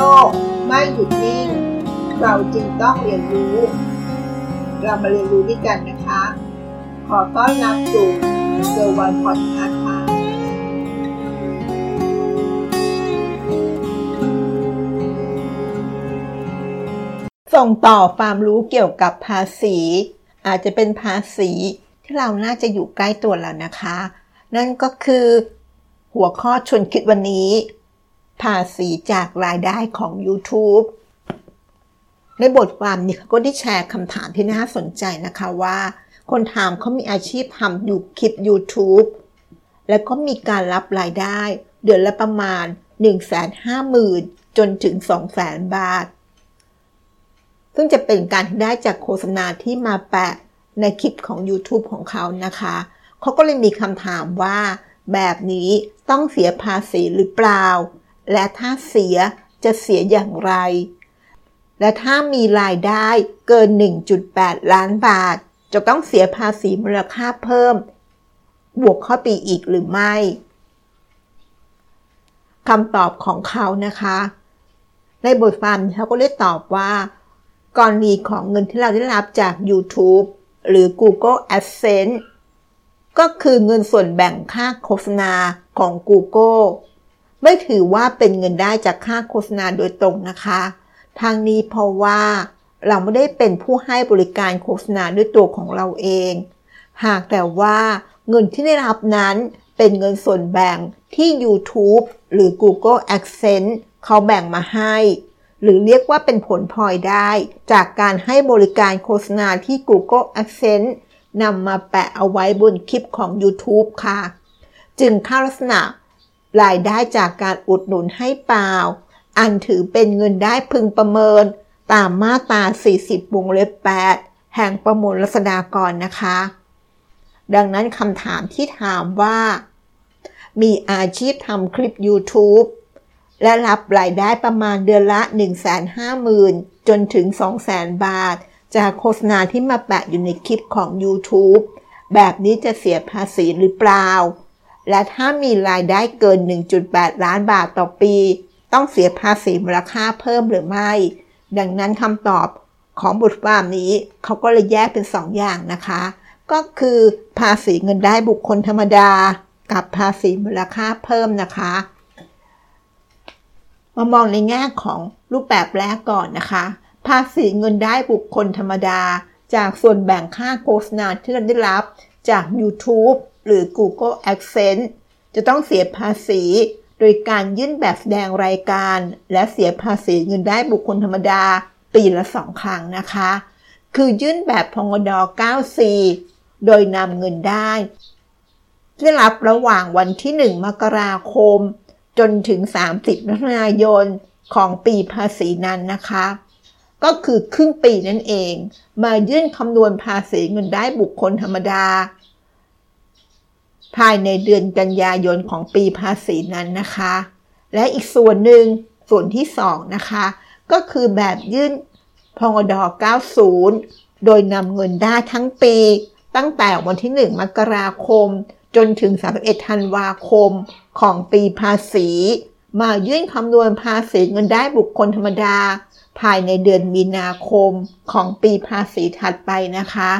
ลกไม่หยุดนิ่ง เราจึงต้องเรียนรู้ เรามาเรียนรู้ด้วยกันนะคะ ขอต้อนรับสู่เซอร์วันพอดคาส์ค่ะส่งต่อความรู้เกี่ยวกับภาษี อาจจะเป็นภาษีที่เราน่าจะอยู่ใกล้ตัวแล้วนะคะ นั่นก็คือหัวข้อชวนคิดวันนี้ ภาษีจากรายได้ของ YouTube ในบทความนี้เขาก็ได้แชร์คำถามที่น่าสนใจนะคะว่า คนถามเขามีอาชีพทำอยู่คลิป YouTube แล้วก็มีการรับรายได้ เดือนละประมาณ 150,000 จนถึง 200,000 บาท ซึ่งจะเป็นการได้จากโฆษณาที่มาแปะในคลิปของ YouTube ของเขานะคะ เขาก็เลยมีคำถามว่า แบบนี้ต้องเสียภาษีหรือเปล่า และถ้าเสียจะเสียอย่างไร และถ้ามีรายได้เกิน 1.8 ล้านบาท จะต้องเสียภาษีมูลค่าเพิ่ม บวกข้อปีอีกหรือไม่คำตอบของเขานะคะ ในบทความเขาก็ได้ตอบว่ากรณีของเงินที่เราได้รับจาก YouTube หรือ Google Adsense ก็คือเงินส่วนแบ่งค่าโฆษณาของ Google ไม่ถือว่าเป็นเงินได้จากค่าโฆษณาโดยตรงนะคะ ทางนี้เพราะว่าเราไม่ได้เป็นผู้ให้บริการโฆษณาด้วยตัวของเราเอง หากแต่ว่าเงินที่ได้รับนั้นเป็นเงินส่วนแบ่งที่ YouTube หรือ Google Adsense เขาแบ่งมาให้ หรือเรียกว่าเป็นผลพลอยได้ จากการให้บริการโฆษณาที่ Google Adsense นำมาแปะเอาไว้บนคลิปของ YouTube ค่ะ จึงค่าลักษณะ รายได้จากการอุดหนุนให้เปล่า อันถือเป็นเงินได้พึงประเมิน ตามมาตรา 40 วงเล็บ 8 แห่งประมวลรัษฎากรนะคะ ดังนั้นคำถามที่ถามว่า มีอาชีพทำคลิป YouTube และรับรายได้ประมาณเดือนละ 150,000 จนถึง 200,000 บาท จากโฆษณาที่มาแปะอยู่ในคลิปของ YouTube แบบนี้จะเสียภาษีหรือเปล่า และถ้ามีรายได้เกิน 1.8 ล้านบาทต่อปี ต้องเสียภาษีมูลค่าเพิ่มหรือไม่ ดังนั้นคำตอบของบทความนี้เขาก็เลยแยกเป็น 2ออย่างนะคะ ก็คือภาษีเงินได้บุคคลธรรมดา กับภาษีมูลค่าเพิ่มนะคะมามองในแง่ของรูปแบบแรกก่อนนะคะ ภาษีเงินได้บุคคลธรรมดา จากส่วนแบ่งค่าโฆษณาที่เราได้รับจาก YouTube หรือ Google Adsense จะต้องเสียภาษี โดยการยื่นแบบแสดงรายการ และเสียภาษีเงินได้บุคคลธรรมดาปีละสองครั้งนะคะ คือยื่นแบบพงด94โดยนำเงินได้ ได้รับระหว่างวันที่ 1 มกราคม จนถึง 30มิถุนายนของปีภาษีนั้นนะคะ ก็คือครึ่งปีนั่นเอง มายื่นคำนวณภาษีเงินได้บุคคลธรรมดา ภายในเดือนกันยายนของปีภาษีนั้นนะคะ และอีกส่วนหนึ่งส่วนที่ 2 นะคะ ก็คือแบบยื่นพงด90 โดยนำเงินได้ทั้งปี ตั้งแต่วันที่ 1 มกราคม จนถึง 31 ธันวาคมของปีภาษี มายื่นคำนวณภาษีเงินได้บุคคลธรรมดา ภายในเดือนมีนาคมของปีภาษีถัดไปนะคะ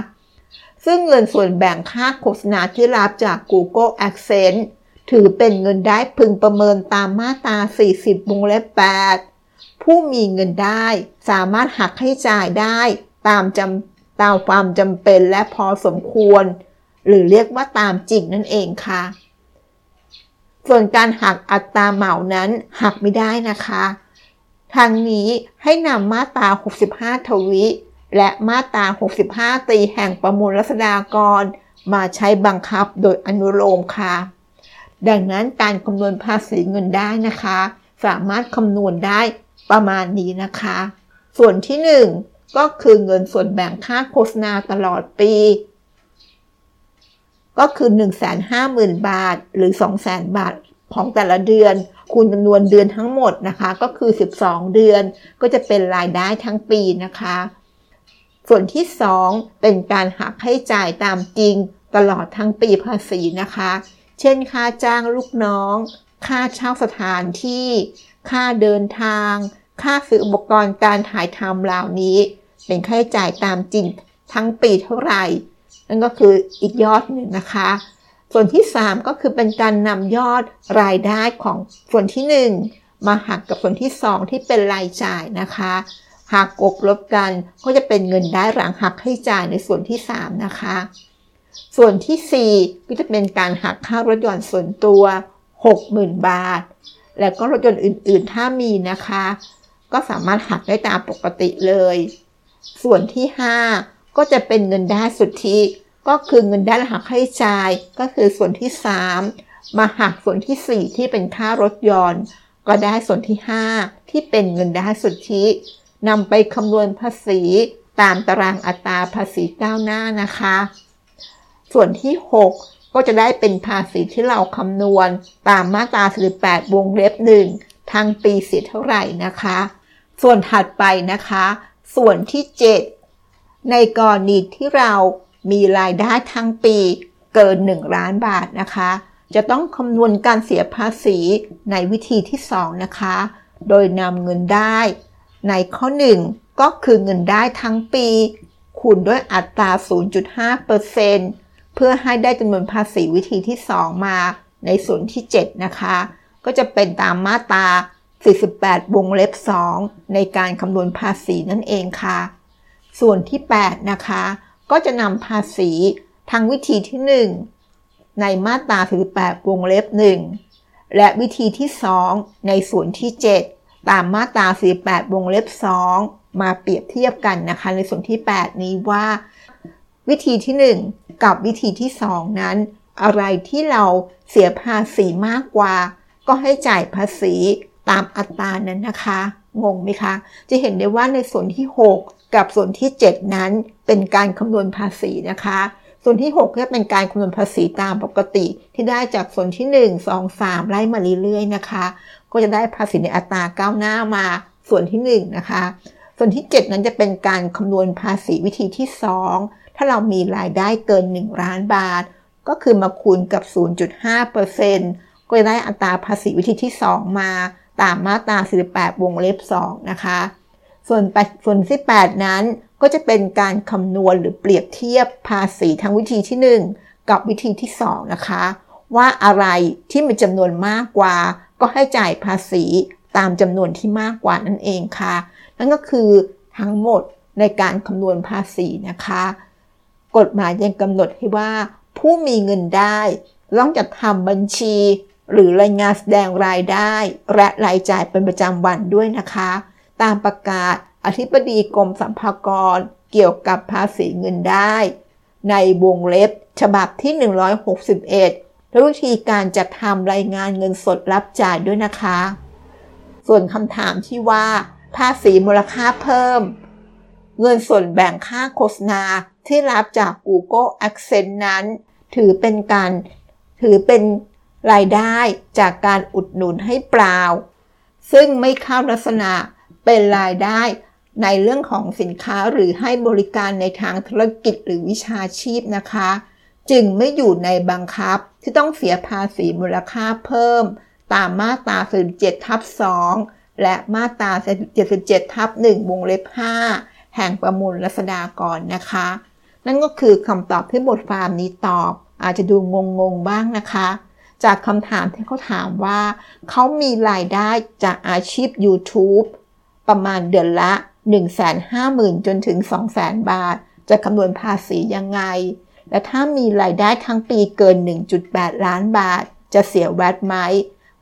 ซึ่งเงินส่วนแบ่งค่าโฆษณาที่รับจาก Google Adsense ถือเป็นเงินได้พึงประเมินตามมาตรา 40วงเล็บ8ผู้มีเงินได้สามารถหักให้จ่ายได้ตามจำตามความจำเป็นและพอสมควร หรือเรียกว่าตามจริงนั่นเองค่ะ ส่วนการหักอัตราเหมานั้นหักไม่ได้นะคะ ทางนี้ให้นำมาตรา 65 ทวิ และมาตรา 65 ตีแห่งประมวลรัษฎากร มาใช้บังคับโดยอนุโลมค่ะ ดังนั้นการคำนวณภาษีเงินได้นะคะ สามารถคำนวณได้ประมาณนี้นะคะ ส่วนที่ 1 ก็คือเงินส่วนแบ่งค่าโฆษณาตลอดปี ก็คือ 150,000 บาทหรือ 200,000 บาทของแต่ละเดือน คูณจำนวนเดือนทั้งหมดนะคะ ก็คือ 12 เดือน ก็จะเป็นรายได้ทั้งปีนะคะ ส่วนที่ 2 เป็นการหักให้จ่ายตามจริงตลอดทั้งปีภาษีนะคะ เช่น ค่าจ้างลูกน้อง ค่าเช่าสถานที่ ค่าเดินทาง ค่าซื้ออุปกรณ์การถ่ายทำเหล่านี้ เป็นค่าใช้จ่ายตามจริงทั้งปีเท่าไหร่ นั่นก็คืออีกยอดหนึ่งนะคะ ส่วนที่ 3 ก็คือเป็นการนำยอดรายได้ของส่วนที่ 1 มาหักกับส่วนที่ 2 ที่เป็นรายจ่ายนะคะ หากกบลบกันก็จะเป็นเงินได้หลังหักให้จ่ายในส่วนที่ 3 นะคะ ส่วนที่ 4 ก็จะเป็นการหักค่ารถยนต์ส่วนตัว 60,000 บาท แล้วก็รถยนต์อื่น ๆ ถ้ามีนะคะ ก็สามารถหักได้ตามปกติเลย ส่วนที่ 5 ก็จะเป็นเงินได้สุทธิก็คือเงินได้หักให้จ่ายก็คือส่วนที่ 3 มาหักส่วนที่ 4 ที่เป็นค่ารถยนต์ ก็ได้ส่วนที่ 5 ที่เป็นเงินได้สุทธิ นำไปคำนวณภาษีตามตารางอัตราภาษีก้าวหน้านะคะ ส่วนที่ 6 ก็จะได้เป็นภาษีที่เราคำนวณตามมาตรา48วงเล็บ1ทางปีเสียเท่าไหร่นะคะ ส่วนถัดไปนะคะ ส่วนที่ 7 ในกรณีที่เรามีรายได้ทั้งปีเกิน 1 ล้านบาทนะคะ จะต้องคำนวณการเสียภาษีในวิธีที่ 2 นะคะ โดยนำเงินได้ ในข้อ 1 ก็คือเงินได้ทั้งปี คูณด้วยอัตรา 0.5%เพื่อให้ได้จำนวนภาษีวิธีที่ 2 มาในส่วนที่ 7 นะคะ ก็จะเป็นตามมาตรา 48 วงเล็บ 2 ในการคำนวณภาษีนั่นเองค่ะ ส่วนที่ 8 นะคะ ก็จะนำภาษีทางวิธีที่ 1 ในมาตรา 48 วงเล็บ 1 และวิธีที่ 2 ในส่วนที่ 7 ตามมาตรา 48 วงเล็บ 2 มาเปรียบเทียบกันนะคะ ในส่วนที่ 8 นี้ว่า วิธีที่ 1 กับวิธีที่ 2 นั้น อะไรที่เราเสียภาษีมากกว่า ก็ให้จ่ายภาษีตามอัตรานั้นนะคะ งงไหมคะ จะเห็นได้ว่าในส่วนที่ 6 กับส่วนที่ 7 นั้นเป็นการคำนวณภาษีนะคะ ส่วนที่6ก็เป็นการคำนวณภาษีตามปกติ ที่ได้จากส่วนที่ 1 2 3 ไล่มาเรื่อยๆนะคะ ก็จะได้ภาษีในอัตราก้าวหน้ามาส่วนที่1นนะคะ ส่วนที่ 7 นั้นจะเป็นการคำนวณภาษีวิธีที่ 2 ถ้าเรามีรายได้เกิน 1 ล้านบาท ก็คือมาคูณกับ 0.5%ก็จะได้อัตราภาษีวิธีที่ 2 มาตามมาตรา 48 วงเล็บ 2 นะคะ ส่วนส่วนที่ 8 นั้น ก็จะเป็นการคำนวณหรือเปรียบเทียบภาษีทั้งวิธีที่ 1 กับวิธีที่ 2 นะคะ ว่าอะไรที่มีจำนวนมากกว่า ก็ให้จ่ายภาษีตามจำนวนที่มากกว่านั่นเองค่ะ นั่นก็คือทั้งหมดในการคำนวณภาษีนะคะ กฎหมายยังกำหนดให้ว่า ผู้มีเงินได้ต้องจัดทำบัญชี หรือรายงานแสดงรายได้ และรายจ่ายเป็นประจำวันด้วยนะคะ ตามประกาศ อธิบดีกรมสรรพากรเกี่ยวกับภาษีเงินได้ ในวงเล็บฉบับที่ 161 และวิธีการจัดทำรายงานเงินสดรับจ่ายด้วยนะคะ ส่วนคำถามที่ว่า ภาษีมูลค่าเพิ่ม เงินส่วนแบ่งค่าโฆษณาที่รับจาก Google Adsense นั้น ถือเป็นการถือเป็นรายได้จากการอุดหนุนให้เปล่า ซึ่งไม่เข้าลักษณะเป็นรายได้ ในเรื่องของสินค้าหรือให้บริการในทางธุรกิจหรือวิชาชีพนะคะ จึงไม่อยู่ในบังคับที่ต้องเสียภาษีมูลค่าเพิ่ม ตามมาตรา47ทับ2และมาตรา77ทับ1วงเล็บ 5 แห่งประมูลรัษฎากรนะคะ นั่นก็คือคำตอบที่บทความนี้ตอบ อาจจะดูงงๆบ้างนะคะ จากคำถามที่เขาถามว่า เขามีรายได้จากอาชีพ YouTube ประมาณเดือนละ 150,000 จนถึง 200,000 บาท จะคำนวณภาษียังไง และถ้ามีรายได้ทั้งปีเกิน 1.8 ล้านบาท จะเสียแวดไหม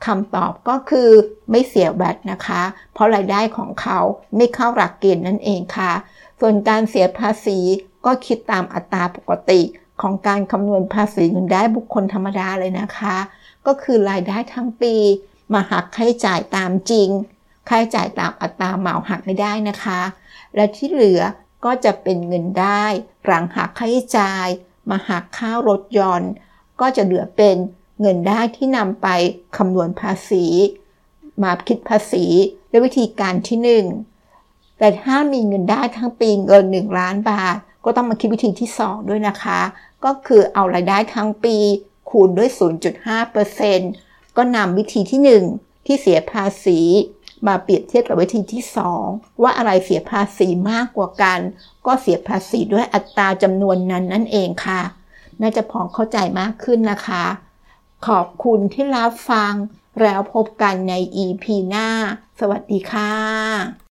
คำตอบก็คือไม่เสียแวดนะคะ เพราะรายได้ของเขาไม่เข้าหลักเกณฑ์นั่นเองค่ะ ส่วนการเสียภาษีก็คิดตามอัตราปกติของการคำนวณภาษีเงินได้บุคคลธรรมดาเลยนะคะ ก็คือรายได้ทั้งปี มาหักค่าใช้จ่ายตามจริง ค่าใช้จ่ายตามอัตราเหมาหักไม่ได้นะคะ และที่เหลือก็จะเป็นเงินได้ หลังหักค่าใช้จ่าย มาหักค่ารถยนต์ ก็จะเหลือเป็นเงินได้ที่นำไปคำนวณภาษี มาคิดภาษีด้วยวิธีการที่ 1 แต่ถ้ามีเงินได้ทั้งปีเงิน 1 ล้านบาท ก็ต้องมาคิดวิธีที่ 2 ด้วยนะคะ ก็คือเอารายได้ทั้งปีคูณด้วย 0.5%ก็นำวิธีที่ 1 ที่เสียภาษี มาเปรียบเทียบกับวิธีที่ 2 ว่าอะไรเสียภาษีมากกว่ากัน ก็เสียภาษีด้วยอัตราจำนวนนั้นนั่นเองค่ะ น่าจะพอเข้าใจมากขึ้นนะคะ ขอบคุณที่รับฟังแล้วพบกันใน EP หน้า สวัสดีค่ะ